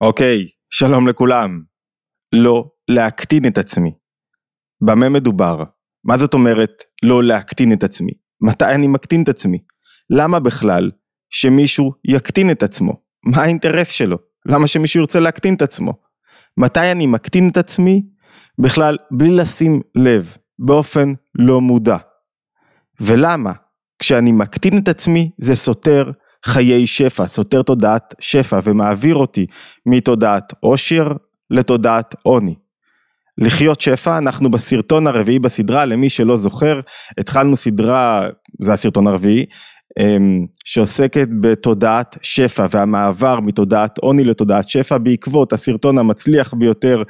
אוקיי, שלום לכולם. לא להקטין את עצמי. במה מדובר? מה זאת אומרת לא להקטין את עצמי? מתי אני מקטין את עצמי? למה בכלל שמישהו יקטין את עצמו? מה האינטרס שלו? למה שמישהו ירצה להקטין את עצמו? מתי אני מקטין את עצמי? בכלל בלי לשים לב, באופן לא מודע. ולמה? כשאני מקטין את עצמי זה סותר חיי שפע, סותר תודעת שפע ומעביר אותי מתודעת עושר לתודעת עוני. לחיות שפע, אנחנו בסרטון הרביעי בסדרה, למי שלא זוכר, התחלנו סדרה, זה הסרטון הרביעי, אמ, שעוסקת בתודעת שפע והמעבר מתודעת עוני לתודעת שפע בעקבות הסרטון המצליח ביותר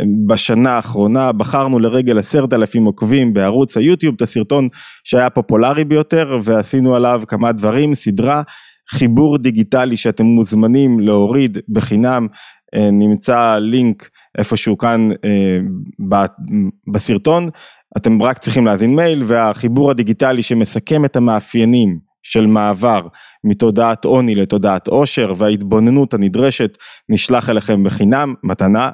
אמ, בשנה האחרונה, בחרנו לרגל עשרת אלפים עוקבים בערוץ היוטיוב, את הסרטון שהיה פופולרי ביותר ועשינו עליו כמה דברים, סדרה חיבור דיגיטלי שאתם מוזמנים להוריד בחינם, אה, נמצא לינק איפשהו כאן אה, בסרטון, אתם רק צריכים להזין מייל והחיבור הדיגיטלי שמסכם את המאפיינים של מעבר מתודעת עוני לתודעת עושר וההתבוננות הנדרשת נשלח אליכם בחינם, מתנה,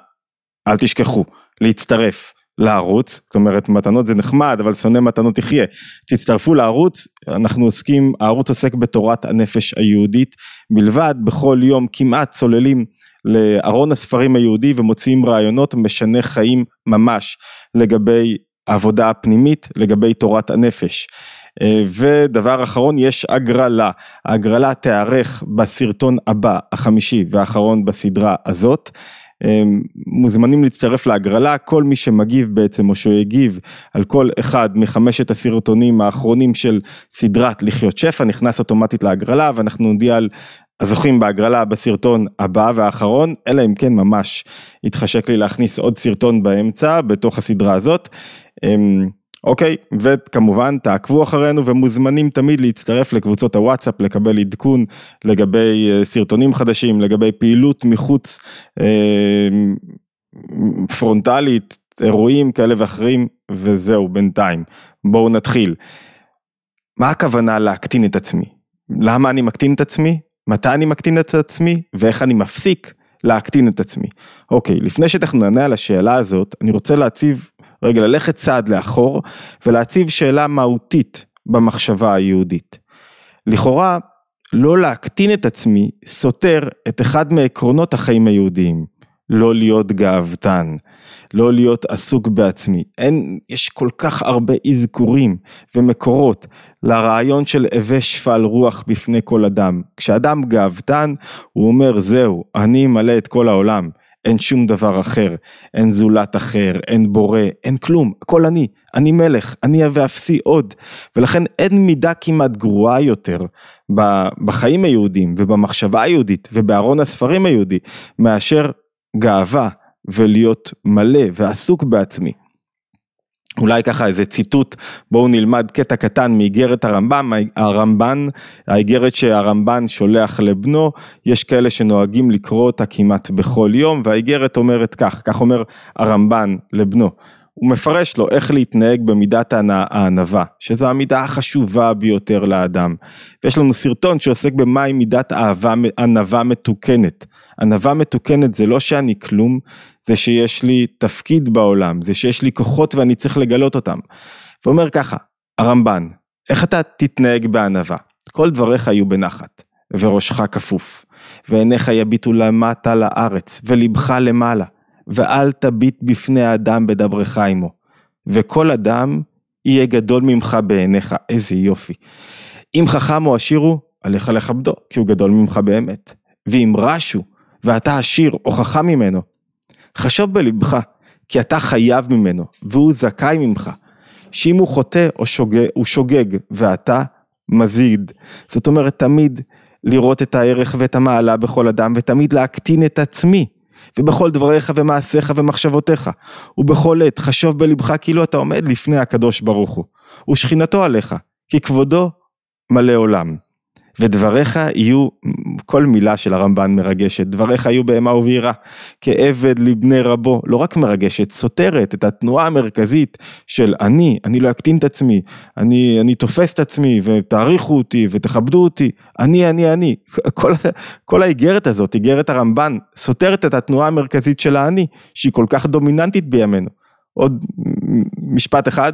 אל תשכחו להצטרף. לערוץ, זאת אומרת מתנות זה נחמד אבל שונא מתנות תחיה, תצטרפו לערוץ, אנחנו עוסקים, הערוץ עוסק בתורת הנפש היהודית בלבד, בכל יום כמעט צוללים לארון הספרים היהודי ומוציאים רעיונות משנה חיים ממש לגבי העבודה הפנימית, לגבי תורת הנפש. אה, ודבר אחרון, יש הגרלה, ההגרלה תיערך בסרטון הבא, החמישי והאחרון בסדרה הזאת. מוזמנים להצטרף להגרלה, כל מי שמגיב בעצם או שהגיב על כל אחד מחמשת הסרטונים האחרונים של סדרת לחיות שפע נכנס אוטומטית להגרלה ואנחנו נודיע על הזוכים בהגרלה בסרטון הבא והאחרון, אלא אם כן ממש יתחשק לי להכניס עוד סרטון באמצע בתוך הסדרה הזאת. אוקיי, וכמובן תעקבו אחרינו ומוזמנים תמיד להצטרף לקבוצות הוואטסאפ, לקבל עדכון לגבי אה, סרטונים חדשים, לגבי פעילות מחוץ אה, פרונטלית, אירועים כאלה ואחרים, וזהו בינתיים. בואו נתחיל. מה הכוונה להקטין את עצמי? למה אני מקטין את עצמי? מתי אני מקטין את עצמי? ואיך אני מפסיק להקטין את עצמי? אוקיי, לפני שאנחנו נענה על השאלה הזאת, אני רוצה להציב רגע ללכת צעד לאחור ולהציב שאלה מהותית במחשבה היהודית. לכאורה, לא להקטין את עצמי סותר את אחד מעקרונות החיים היהודיים, לא להיות גאוותן, לא להיות עסוק בעצמי. אין, יש כל כך הרבה אזכורים ומקורות לרעיון של הווה שפל רוח בפני כל אדם. כשאדם גאוותן, הוא אומר זהו, אני אמלא את כל העולם. אין שום דבר אחר, אין זולת אחר, אין בורא, אין כלום, הכל אני, אני מלך, אני ואפסי עוד, ולכן אין מידה כמעט גרועה יותר בחיים היהודים ובמחשבה היהודית ובארון הספרים היהודי מאשר גאווה ולהיות מלא ועסוק בעצמי. אולי ככה איזה ציטוט, בואו נלמד קטע קטן מאיגרת הרמב"ם, הרמב"ן, האיגרת שהרמב"ן שולח לבנו, יש כאלה שנוהגים לקרוא אותה כמעט בכל יום, והאיגרת אומרת כך, כך אומר הרמב"ן לבנו. הוא מפרש לו איך להתנהג במידת הענווה, שזו המידה החשובה ביותר לאדם. ויש לנו סרטון שעוסק במהי מידת אהבה, ענווה מתוקנת. ענווה מתוקנת זה לא שאני כלום, זה שיש לי תפקיד בעולם, זה שיש לי כוחות ואני צריך לגלות אותם. ואומר ככה, הרמב"ן, איך אתה תתנהג בענווה? כל דבריך יהיו בנחת, וראשך כפוף, ועיניך יביטו למטה לארץ, ולבך למעלה, ואל תביט בפני האדם בדברך עמו. וכל אדם יהיה גדול ממך בעיניך, איזה יופי. אם חכם או עשיר הוא, עליך לכבדו, כי הוא גדול ממך באמת. ואם רש הוא, ואתה עשיר או חכם ממנו, חשוב בלבך, כי אתה חייב ממנו, והוא זכאי ממך, שאם הוא חוטא או שוגג, הוא שוגג, ואתה מזיד. זאת אומרת, תמיד לראות את הערך ואת המעלה בכל אדם, ותמיד להקטין את עצמי. ובכל דבריך ומעשיך ומחשבותיך, ובכל עת חשוב בלבך כאילו אתה עומד לפני הקדוש ברוך הוא, ושכינתו עליך, כי כבודו מלא עולם. ודבריך יהיו, כל מילה של הרמב"ן מרגשת, דבריך יהיו בהמה וביראה, כעבד לבני רבו, לא רק מרגשת, סותרת את התנועה המרכזית של אני, אני לא אקטין את עצמי, אני, אני תופס את עצמי ותעריכו אותי ותכבדו אותי, אני, אני, אני, כל, כל האיגרת הזאת, איגרת הרמב"ן, סותרת את התנועה המרכזית של האני, שהיא כל כך דומיננטית בימינו. עוד משפט אחד,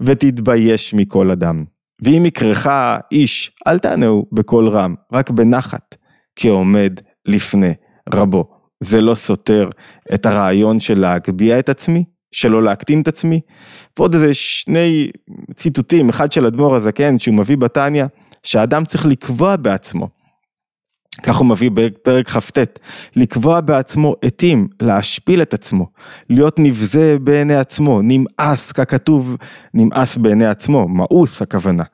ותתבייש מכל אדם. ואם יקרך איש, אל תענהו בקול רם, רק בנחת, כי עומד לפני רבו. זה לא סותר את הרעיון של להגביה את עצמי, שלא להקטין את עצמי. ועוד איזה שני ציטוטים, אחד של אדמו"ר הזקן, שהוא מביא בתניא, שהאדם צריך לקבוע בעצמו. כך הוא מביא בפרק כ"ט, לקבוע בעצמו עתים, להשפיל את עצמו, להיות נבזה בעיני עצמו, נמאס, ככתוב, נמאס בעיני עצמו, מאוס הכוונה.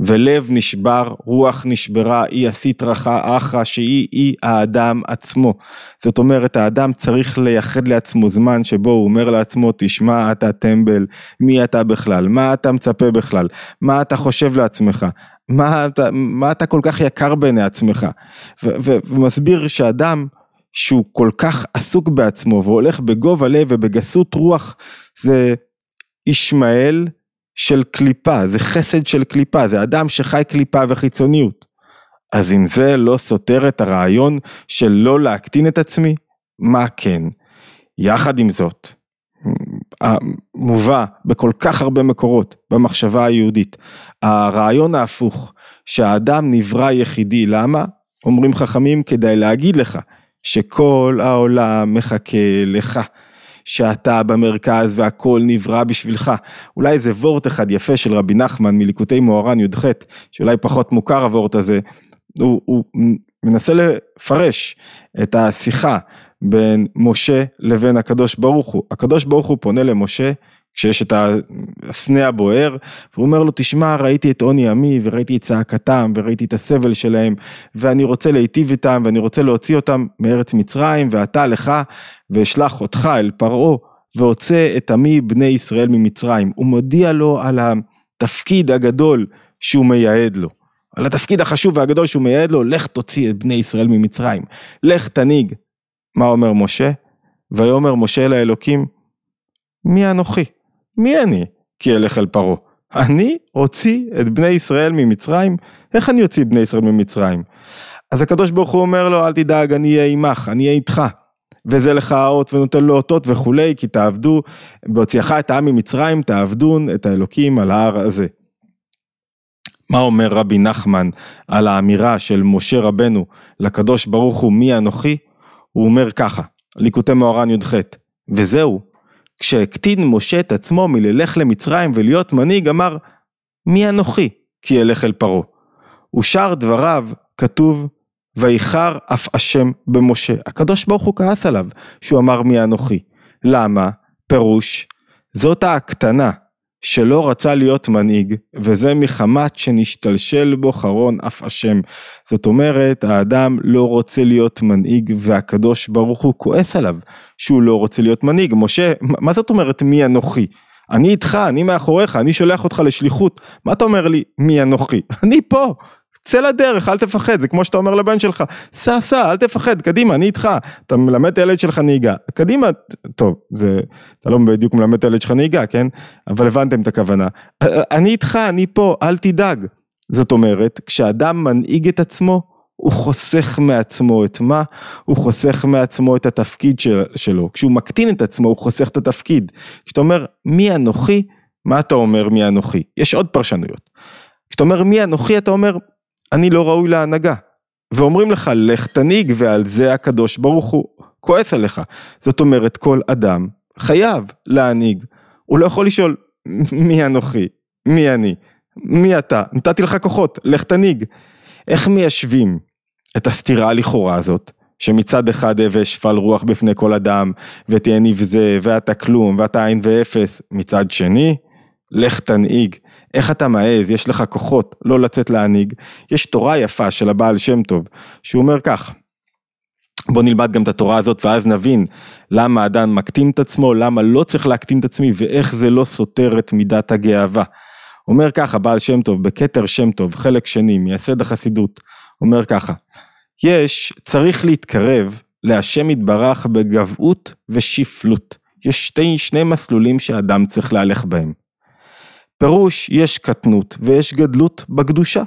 ולב נשבר, רוח נשברה, אי רחה אחרא, שהיא אי האדם עצמו. זאת אומרת, האדם צריך לייחד לעצמו זמן שבו הוא אומר לעצמו, תשמע, אתה טמבל, מי אתה בכלל? מה אתה מצפה בכלל? מה אתה חושב לעצמך? מה אתה, מה אתה כל כך יקר בעיני עצמך? ומסביר שאדם שהוא כל כך עסוק בעצמו והולך בגובה לב ובגסות רוח, זה ישמעאל של קליפה, זה חסד של קליפה, זה אדם שחי קליפה וחיצוניות. אז אם זה לא סותר את הרעיון של לא להקטין את עצמי, מה כן? יחד עם זאת, מובא בכל כך הרבה מקורות במחשבה היהודית, הרעיון ההפוך, שהאדם נברא יחידי, למה? אומרים חכמים כדי להגיד לך שכל העולם מחכה לך. שאתה במרכז והכל נברא בשבילך. אולי איזה וורט אחד יפה של רבי נחמן מליקוטי מוהר"ן י"ח, שאולי פחות מוכר הוורט הזה, הוא, הוא מנסה לפרש את השיחה בין משה לבין הקדוש ברוך הוא. הקדוש ברוך הוא פונה למשה כשיש את הסנה הבוער, והוא אומר לו, תשמע, ראיתי את עוני עמי, וראיתי את צעקתם, וראיתי את הסבל שלהם, ואני רוצה להיטיב איתם, ואני רוצה להוציא אותם מארץ מצרים, ואתה לך, ואשלח אותך אל פרעה, והוצא את עמי בני ישראל ממצרים. הוא מודיע לו על התפקיד הגדול שהוא מייעד לו. על התפקיד החשוב והגדול שהוא מייעד לו, לך תוציא את בני ישראל ממצרים. לך תנהיג. מה אומר משה? ויאמר משה אל האלוקים, מי אנוכי? מי אני? כי אלך אל פרעה. אני אוציא את בני ישראל ממצרים? איך אני אוציא את בני ישראל ממצרים? אז הקדוש ברוך הוא אומר לו, אל תדאג, אני אהיה עמך, אני אהיה איתך. וזה לך האות ונותן לו אותות וכולי, כי תעבדו, בהוציאך את העם ממצרים, תעבדון את האלוקים על ההר הזה. מה אומר רבי נחמן על האמירה של משה רבנו לקדוש ברוך הוא מי אנוכי? הוא אומר ככה, ליקוטי מאורן י"ח, וזהו, כשהקטין משה את עצמו מללך למצרים ולהיות מנהיג, אמר, מי אנוכי? כי אלך אל פרעה. ושאר דבריו כתוב, ואיחר אף אשם במשה. הקדוש ברוך הוא כעס עליו, שהוא אמר מי אנוכי. למה? פירוש, זאת ההקטנה שלא רצה להיות מנהיג, וזה מחמת שנשתלשל בו חרון אף אשם. זאת אומרת, האדם לא רוצה להיות מנהיג, והקדוש ברוך הוא כועס עליו שהוא לא רוצה להיות מנהיג. משה, מה זאת אומרת מי אנוכי? אני איתך, אני מאחוריך, אני שולח אותך לשליחות. מה אתה אומר לי, מי אנוכי? אני פה. צא לדרך, אל תפחד, זה כמו שאתה אומר לבן שלך, סע סע, אל תפחד, קדימה, אני איתך, אתה מלמד את הילד שלך נהיגה, קדימה, טוב, זה, אתה לא בדיוק מלמד את הילד שלך נהיגה, כן? אבל הבנתם את הכוונה. אני איתך, אני פה, אל תדאג. זאת אומרת, כשאדם מנהיג את עצמו, הוא חוסך מעצמו את מה? הוא חוסך מעצמו את התפקיד של, שלו. כשהוא מקטין את עצמו, הוא חוסך את התפקיד. כשאתה אומר, מי אנוכי? מה אתה אומר מי אנוכי? יש עוד פרשנויות. כשאתה אומר מי אנוכי, אתה אומר, אני לא ראוי להנהגה. ואומרים לך, לך תנהיג, ועל זה הקדוש ברוך הוא כועס עליך. זאת אומרת, כל אדם חייב להנהיג. הוא לא יכול לשאול, מי אנוכי? מי אני? מי אתה? נתתי לך כוחות, לך תנהיג. איך מיישבים את הסתירה הלכאורה הזאת, שמצד אחד הווה שפל רוח בפני כל אדם, ותהיה נבזה, ואתה כלום, ואתה עין ואפס, מצד שני, לך תנהיג. איך אתה מעז, יש לך כוחות לא לצאת להנהיג. יש תורה יפה של הבעל שם טוב, שהוא אומר כך, בוא נלמד גם את התורה הזאת ואז נבין למה אדם מקטין את עצמו, למה לא צריך להקטין את עצמי ואיך זה לא סותר את מידת הגאווה. אומר ככה, בעל שם טוב, בכתר שם טוב, חלק שני, מייסד החסידות, אומר ככה, יש, צריך להתקרב להשם יתברך בגבהות ושפלות. יש שתי, שני מסלולים שאדם צריך להלך בהם. פירוש, יש קטנות ויש גדלות בקדושה.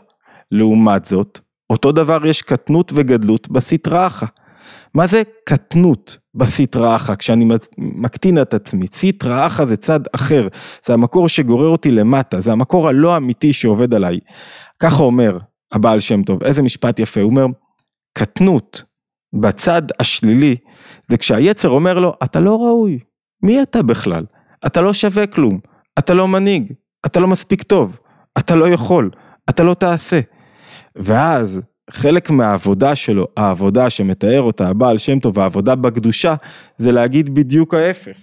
לעומת זאת, אותו דבר יש קטנות וגדלות בסטרא אחא. מה זה קטנות בסטרא אחא כשאני מקטין את עצמי? סטרא אחא זה צד אחר, זה המקור שגורר אותי למטה, זה המקור הלא אמיתי שעובד עליי. ככה אומר הבעל שם טוב, איזה משפט יפה, הוא אומר, קטנות בצד השלילי זה כשהיצר אומר לו, אתה לא ראוי, מי אתה בכלל? אתה לא שווה כלום, אתה לא מנהיג, אתה לא מספיק טוב, אתה לא יכול, אתה לא תעשה. ואז חלק מהעבודה שלו, העבודה שמתאר אותה הבעל שם טוב, העבודה בקדושה, זה להגיד בדיוק ההפך.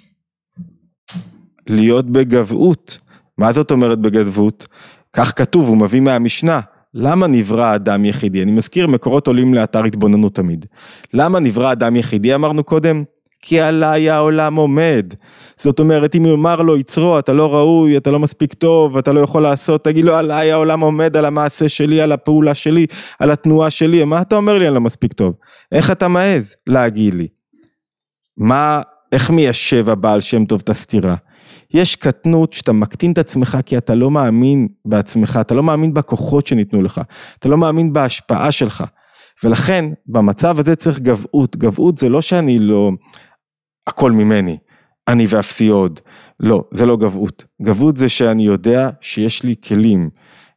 להיות בגבהות. מה זאת אומרת בגבהות? כך כתוב, הוא מביא מהמשנה. למה נברא אדם יחידי? אני מזכיר, מקורות עולים לאתר התבוננות תמיד. למה נברא אדם יחידי אמרנו קודם? כי עליי העולם עומד. זאת אומרת, אם יאמר לו יצרו, אתה לא ראוי, אתה לא מספיק טוב, אתה לא יכול לעשות, תגיד לו, עליי העולם עומד על המעשה שלי, על הפעולה שלי, על התנועה שלי, מה אתה אומר לי אני לא מספיק טוב? איך אתה מעז להגיד לי? מה, איך מיישב הבעל שם טוב את הסתירה? יש קטנות שאתה מקטין את עצמך כי אתה לא מאמין בעצמך, אתה לא מאמין בכוחות שניתנו לך, אתה לא מאמין בהשפעה שלך. ולכן במצב הזה צריך גבהות, גבהות זה לא שאני לא, הכל ממני, אני ואפסי עוד, לא, זה לא גבהות, גבהות זה שאני יודע שיש לי כלים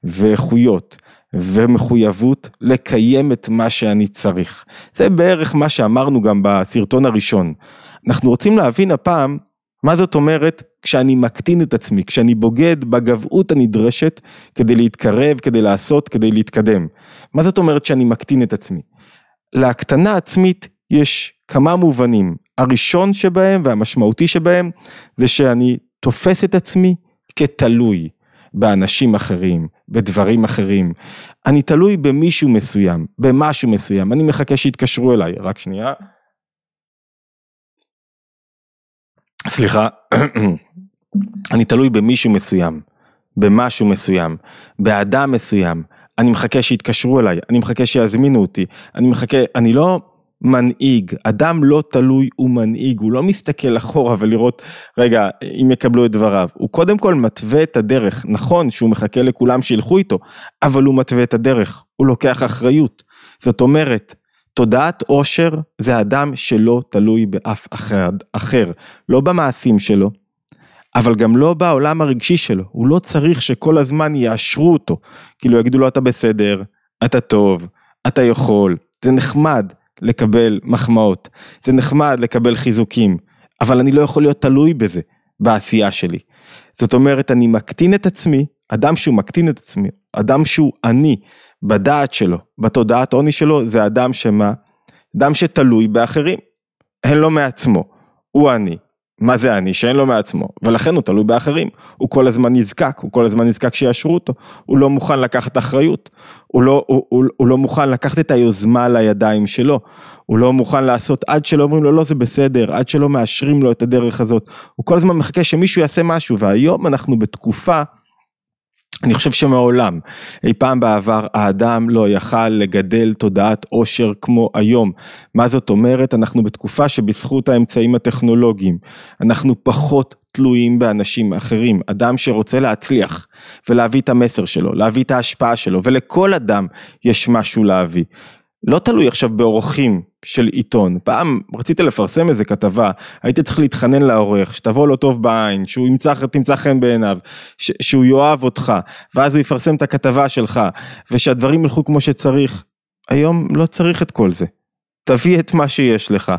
ואיכויות ומחויבות לקיים את מה שאני צריך. זה בערך מה שאמרנו גם בסרטון הראשון. אנחנו רוצים להבין הפעם מה זאת אומרת כשאני מקטין את עצמי, כשאני בוגד בגבהות הנדרשת כדי להתקרב, כדי לעשות, כדי להתקדם. מה זאת אומרת שאני מקטין את עצמי? להקטנה עצמית יש כמה מובנים. הראשון שבהם והמשמעותי שבהם זה שאני תופס את עצמי כתלוי באנשים אחרים, בדברים אחרים. אני תלוי במישהו מסוים, במשהו מסוים. אני מחכה שיתקשרו אליי, רק שנייה. סליחה, אני תלוי במישהו מסוים, במשהו מסוים, באדם מסוים, אני מחכה שיתקשרו אליי, אני מחכה שיזמינו אותי, אני מחכה, אני לא מנהיג, אדם לא תלוי הוא מנהיג, הוא לא מסתכל אחורה ולראות, רגע, אם יקבלו את דבריו, הוא קודם כל מתווה את הדרך, נכון שהוא מחכה לכולם שילכו איתו, אבל הוא מתווה את הדרך, הוא לוקח אחריות, זאת אומרת, תודעת עושר זה אדם שלא תלוי באף אחד אחר, לא במעשים שלו, אבל גם לא בעולם הרגשי שלו, הוא לא צריך שכל הזמן יאשרו אותו, כאילו יגידו לו אתה בסדר, אתה טוב, אתה יכול, זה נחמד לקבל מחמאות, זה נחמד לקבל חיזוקים, אבל אני לא יכול להיות תלוי בזה, בעשייה שלי. זאת אומרת, אני מקטין את עצמי, אדם שהוא מקטין את עצמי, אדם שהוא אני, בדעת שלו, בתודעת עוני שלו, זה אדם שמה? אדם שתלוי באחרים, אין לו מעצמו, הוא אני. מה זה אני? שאין לו מעצמו, ולכן הוא תלוי באחרים. הוא כל הזמן נזקק, הוא כל הזמן נזקק שיאשרו אותו, הוא לא מוכן לקחת אחריות, הוא לא, הוא, הוא, הוא לא מוכן לקחת את היוזמה לידיים שלו, הוא לא מוכן לעשות עד שלא אומרים לו לא זה בסדר, עד שלא מאשרים לו את הדרך הזאת, הוא כל הזמן מחכה שמישהו יעשה משהו, והיום אנחנו בתקופה אני חושב שמעולם, אי פעם בעבר, האדם לא יכל לגדל תודעת עושר כמו היום. מה זאת אומרת? אנחנו בתקופה שבזכות האמצעים הטכנולוגיים, אנחנו פחות תלויים באנשים אחרים. אדם שרוצה להצליח ולהביא את המסר שלו, להביא את ההשפעה שלו, ולכל אדם יש משהו להביא. לא תלוי עכשיו באורחים של עיתון. פעם רצית לפרסם איזה כתבה, היית צריך להתחנן לעורך, שתבוא לו טוב בעין, שהוא ימצא, תמצא חן בעיניו, ש, שהוא יאהב אותך, ואז הוא יפרסם את הכתבה שלך, ושהדברים ילכו כמו שצריך. היום לא צריך את כל זה. תביא את מה שיש לך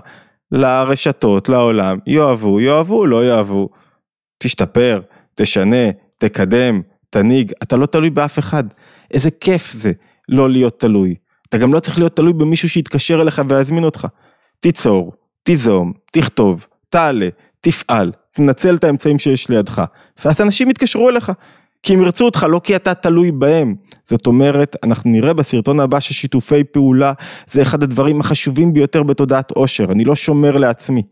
לרשתות, לעולם, יאהבו, יאהבו, לא יאהבו. תשתפר, תשנה, תקדם, תנהיג, אתה לא תלוי באף אחד. איזה כיף זה לא להיות תלוי. אתה גם לא צריך להיות תלוי במישהו שיתקשר אליך ויזמין אותך. תיצור, תיזום, תכתוב, תעלה, תפעל, תנצל את האמצעים שיש לידך, ואז אנשים יתקשרו אליך. כי הם ירצו אותך, לא כי אתה תלוי בהם. זאת אומרת, אנחנו נראה בסרטון הבא ששיתופי פעולה זה אחד הדברים החשובים ביותר בתודעת עושר, אני לא שומר לעצמי.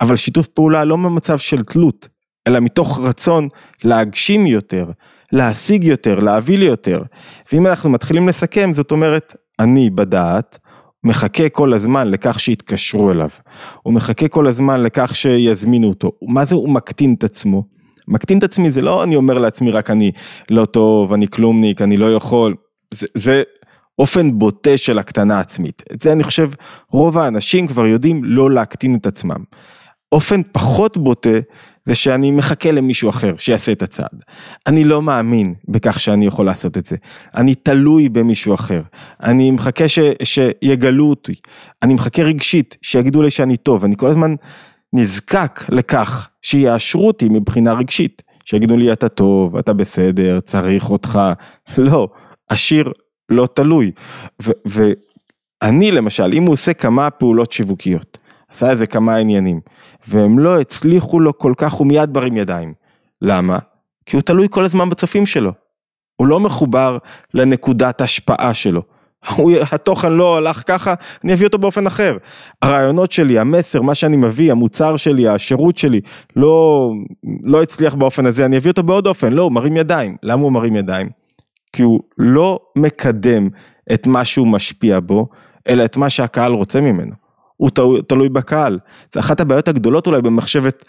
אבל שיתוף פעולה לא במצב של תלות, אלא מתוך רצון להגשים יותר, להשיג יותר, להביא לי יותר. ואם אנחנו מתחילים לסכם, זאת אומרת, אני בדעת, מחכה כל הזמן לכך שיתקשרו אליו, הוא מחכה כל הזמן לכך שיזמינו אותו, מה זה הוא מקטין את עצמו? מקטין את עצמי זה לא אני אומר לעצמי רק אני לא טוב, אני כלומניק, אני לא יכול, זה, זה אופן בוטה של הקטנה עצמית, את זה אני חושב רוב האנשים כבר יודעים לא להקטין את עצמם. אופן פחות בוטה זה שאני מחכה למישהו אחר שיעשה את הצעד. אני לא מאמין בכך שאני יכול לעשות את זה. אני תלוי במישהו אחר. אני מחכה ש, שיגלו אותי. אני מחכה רגשית, שיגידו לי שאני טוב. אני כל הזמן נזקק לכך שיאשרו אותי מבחינה רגשית. שיגידו לי אתה טוב, אתה בסדר, צריך אותך. לא, השיר לא תלוי. ואני למשל, אם הוא עושה כמה פעולות שיווקיות, עשה איזה כמה עניינים, והם לא הצליחו לו כל כך, הוא מיד ברים ידיים. למה? כי הוא תלוי כל הזמן בצופים שלו. הוא לא מחובר לנקודת השפעה שלו. התוכן לא הלך ככה, אני אביא אותו באופן אחר. הרעיונות שלי, המסר, מה שאני מביא, המוצר שלי, השירות שלי, לא, לא הצליח באופן הזה, אני אביא אותו בעוד אופן. לא, הוא מרים ידיים. למה הוא מרים ידיים? כי הוא לא מקדם את מה שהוא משפיע בו, אלא את מה שהקהל רוצה ממנו. הוא תלוי בקהל. זה אחת הבעיות הגדולות אולי במחשבת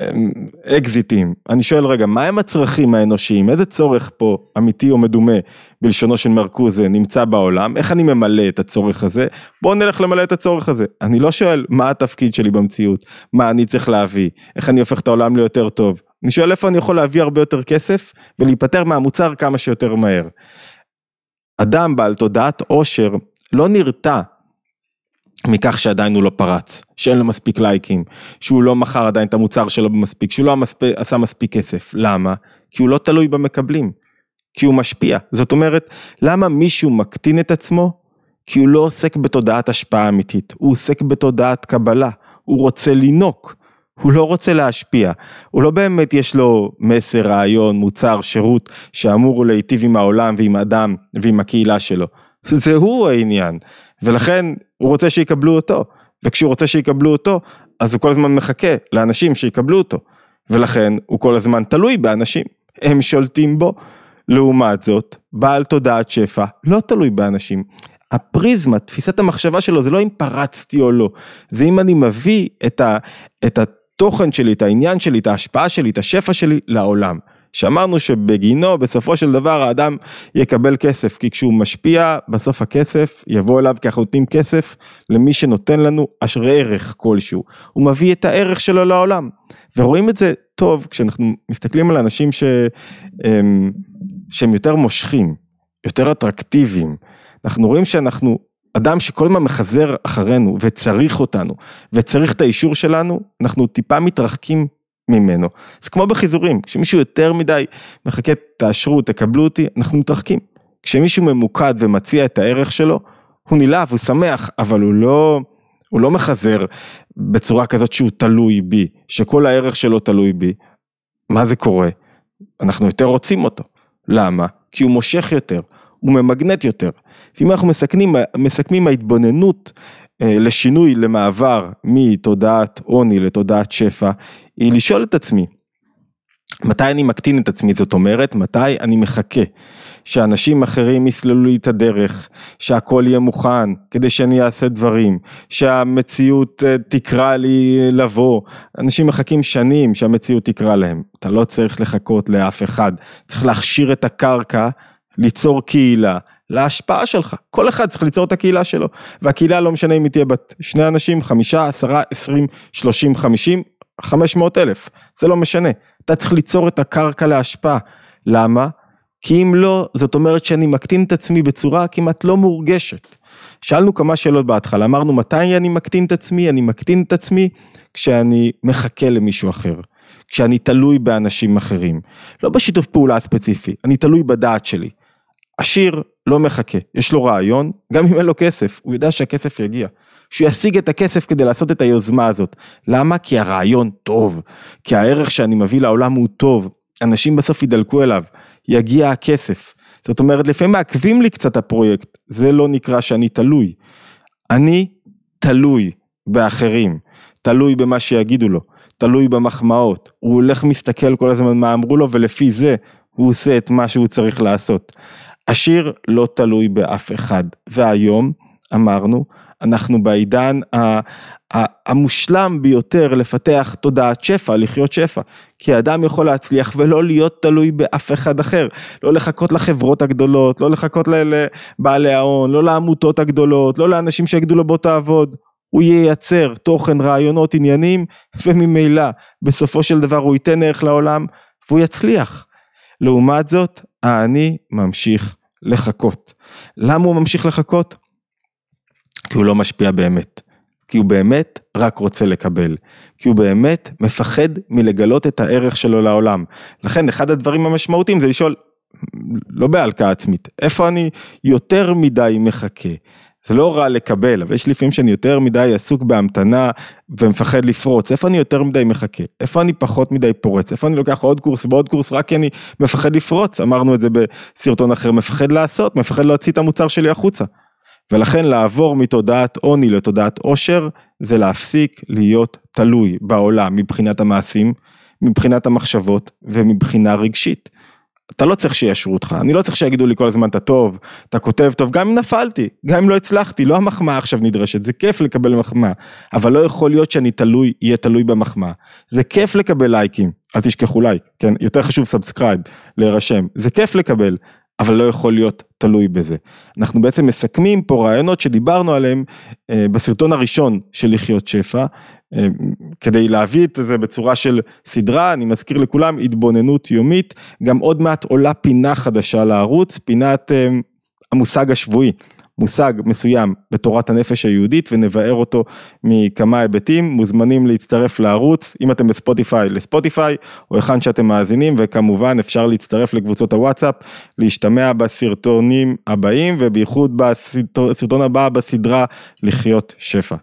אמ, אקזיטים. אני שואל רגע, מה הם הצרכים האנושיים? איזה צורך פה אמיתי או מדומה בלשונו של מרקוזה נמצא בעולם? איך אני ממלא את הצורך הזה? בואו נלך למלא את הצורך הזה. אני לא שואל מה התפקיד שלי במציאות, מה אני צריך להביא, איך אני הופך את העולם ליותר טוב. אני שואל איפה אני יכול להביא הרבה יותר כסף ולהיפטר מהמוצר כמה שיותר מהר. אדם בעל תודעת עושר לא נרתע מכך שעדיין הוא לא פרץ, שאין לו מספיק לייקים, שהוא לא מכר עדיין את המוצר שלו במספיק, שהוא לא המספ... עשה מספיק כסף. למה? כי הוא לא תלוי במקבלים, כי הוא משפיע. זאת אומרת, למה מישהו מקטין את עצמו? כי הוא לא עוסק בתודעת השפעה אמיתית, הוא עוסק בתודעת קבלה, הוא רוצה לינוק, הוא לא רוצה להשפיע, הוא לא באמת יש לו מסר, רעיון, מוצר, שירות, שאמור להיטיב עם העולם ועם האדם ועם הקהילה שלו. זה הוא העניין. ולכן הוא רוצה שיקבלו אותו, וכשהוא רוצה שיקבלו אותו, אז הוא כל הזמן מחכה לאנשים שיקבלו אותו, ולכן הוא כל הזמן תלוי באנשים, הם שולטים בו. לעומת זאת, בעל תודעת שפע לא תלוי באנשים. הפריזמה, תפיסת המחשבה שלו, זה לא אם פרצתי או לא, זה אם אני מביא את, ה, את התוכן שלי, את העניין שלי, את ההשפעה שלי, את השפע שלי לעולם. שאמרנו שבגינו בסופו של דבר האדם יקבל כסף, כי כשהוא משפיע בסוף הכסף יבוא אליו כי אנחנו נותנים כסף למי שנותן לנו אשר ערך כלשהו, הוא מביא את הערך שלו לעולם. ורואים את זה טוב כשאנחנו מסתכלים על אנשים ש, הם, שהם יותר מושכים, יותר אטרקטיביים, אנחנו רואים שאנחנו אדם שכל הזמן מחזר אחרינו וצריך אותנו וצריך את האישור שלנו, אנחנו טיפה מתרחקים ממנו. זה כמו בחיזורים, כשמישהו יותר מדי מחכה, תאשרו, תקבלו אותי, אנחנו מתרחקים. כשמישהו ממוקד ומציע את הערך שלו, הוא נלהב, הוא שמח, אבל הוא לא, הוא לא מחזר בצורה כזאת שהוא תלוי בי, שכל הערך שלו תלוי בי. מה זה קורה? אנחנו יותר רוצים אותו. למה? כי הוא מושך יותר, הוא ממגנט יותר. ואם אנחנו מסכמים, מסכמים ההתבוננות לשינוי, למעבר מתודעת עוני לתודעת שפע, היא לשאול את עצמי, מתי אני מקטין את עצמי, זאת אומרת, מתי אני מחכה שאנשים אחרים יסללו לי את הדרך, שהכל יהיה מוכן כדי שאני אעשה דברים, שהמציאות אה, תקרא לי לבוא, אנשים מחכים שנים שהמציאות תקרא להם, אתה לא צריך לחכות לאף אחד, צריך להכשיר את הקרקע, ליצור קהילה, להשפעה שלך, כל אחד צריך ליצור את הקהילה שלו, והקהילה לא משנה אם היא תהיה בת שני אנשים, חמישה, עשרה, עשרים, שלושים, חמישים, חמש מאות אלף, זה לא משנה, אתה צריך ליצור את הקרקע להשפעה, למה? כי אם לא, זאת אומרת שאני מקטין את עצמי בצורה כמעט לא מורגשת. שאלנו כמה שאלות בהתחלה, אמרנו מתי אני מקטין את עצמי? אני מקטין את עצמי כשאני מחכה למישהו אחר, כשאני תלוי באנשים אחרים, לא בשיתוף פעולה הספציפי, אני תלוי בדעת שלי. עשיר לא מחכה, יש לו רעיון, גם אם אין לו כסף, הוא יודע שהכסף יגיע. שהוא ישיג את הכסף כדי לעשות את היוזמה הזאת. למה? כי הרעיון טוב, כי הערך שאני מביא לעולם הוא טוב, אנשים בסוף ידלקו אליו, יגיע הכסף. זאת אומרת, לפעמים מעכבים לי קצת הפרויקט, זה לא נקרא שאני תלוי. אני תלוי באחרים, תלוי במה שיגידו לו, תלוי במחמאות, הוא הולך מסתכל כל הזמן מה אמרו לו ולפי זה הוא עושה את מה שהוא צריך לעשות. השיר לא תלוי באף אחד, והיום אמרנו, אנחנו בעידן המושלם ביותר לפתח תודעת שפע, לחיות שפע. כי האדם יכול להצליח ולא להיות תלוי באף אחד אחר. לא לחכות לחברות הגדולות, לא לחכות לבעלי ההון, לא לעמותות הגדולות, לא לאנשים שיגידו לו בוא תעבוד. הוא ייצר תוכן, רעיונות, עניינים, וממילא בסופו של דבר הוא ייתן ערך לעולם והוא יצליח. לעומת זאת, האני ממשיך לחכות. למה הוא ממשיך לחכות? כי הוא לא משפיע באמת. כי הוא באמת רק רוצה לקבל. כי הוא באמת מפחד מלגלות את הערך שלו לעולם. לכן אחד הדברים המשמעותיים זה לשאול, לא בהלקאה עצמית, איפה אני יותר מדי מחכה? זה לא רע לקבל, אבל יש לפעמים שאני יותר מדי עסוק בהמתנה ומפחד לפרוץ, איפה אני יותר מדי מחכה? איפה אני פחות מדי פורץ? איפה אני לוקח עוד קורס ועוד קורס רק כי אני מפחד לפרוץ? אמרנו את זה בסרטון אחר, מפחד לעשות, מפחד להוציא את המוצר שלי החוצה. ולכן לעבור מתודעת עוני לתודעת עושר, זה להפסיק להיות תלוי בעולם מבחינת המעשים, מבחינת המחשבות ומבחינה רגשית. אתה לא צריך שיאשרו אותך, אני לא צריך שיגידו לי כל הזמן אתה טוב, אתה כותב טוב, גם אם נפלתי, גם אם לא הצלחתי, לא המחמאה עכשיו נדרשת, זה כיף לקבל מחמאה, אבל לא יכול להיות שאני תלוי, יהיה תלוי במחמאה. זה כיף לקבל לייקים, אל תשכחו לייק, כן, יותר חשוב subscribe, להירשם, זה כיף לקבל, אבל לא יכול להיות תלוי בזה. אנחנו בעצם מסכמים פה רעיונות שדיברנו עליהם אה, בסרטון הראשון של לחיות שפע, כדי להביא את זה בצורה של סדרה, אני מזכיר לכולם, התבוננות יומית, גם עוד מעט עולה פינה חדשה לערוץ, פינת אה, המושג השבועי. מושג מסוים בתורת הנפש היהודית ונבאר אותו מכמה היבטים, מוזמנים להצטרף לערוץ, אם אתם בספוטיפיי לספוטיפיי או היכן שאתם מאזינים וכמובן אפשר להצטרף לקבוצות הוואטסאפ, להשתמע בסרטונים הבאים ובייחוד בסרטון הבא בסדרה לחיות שפע.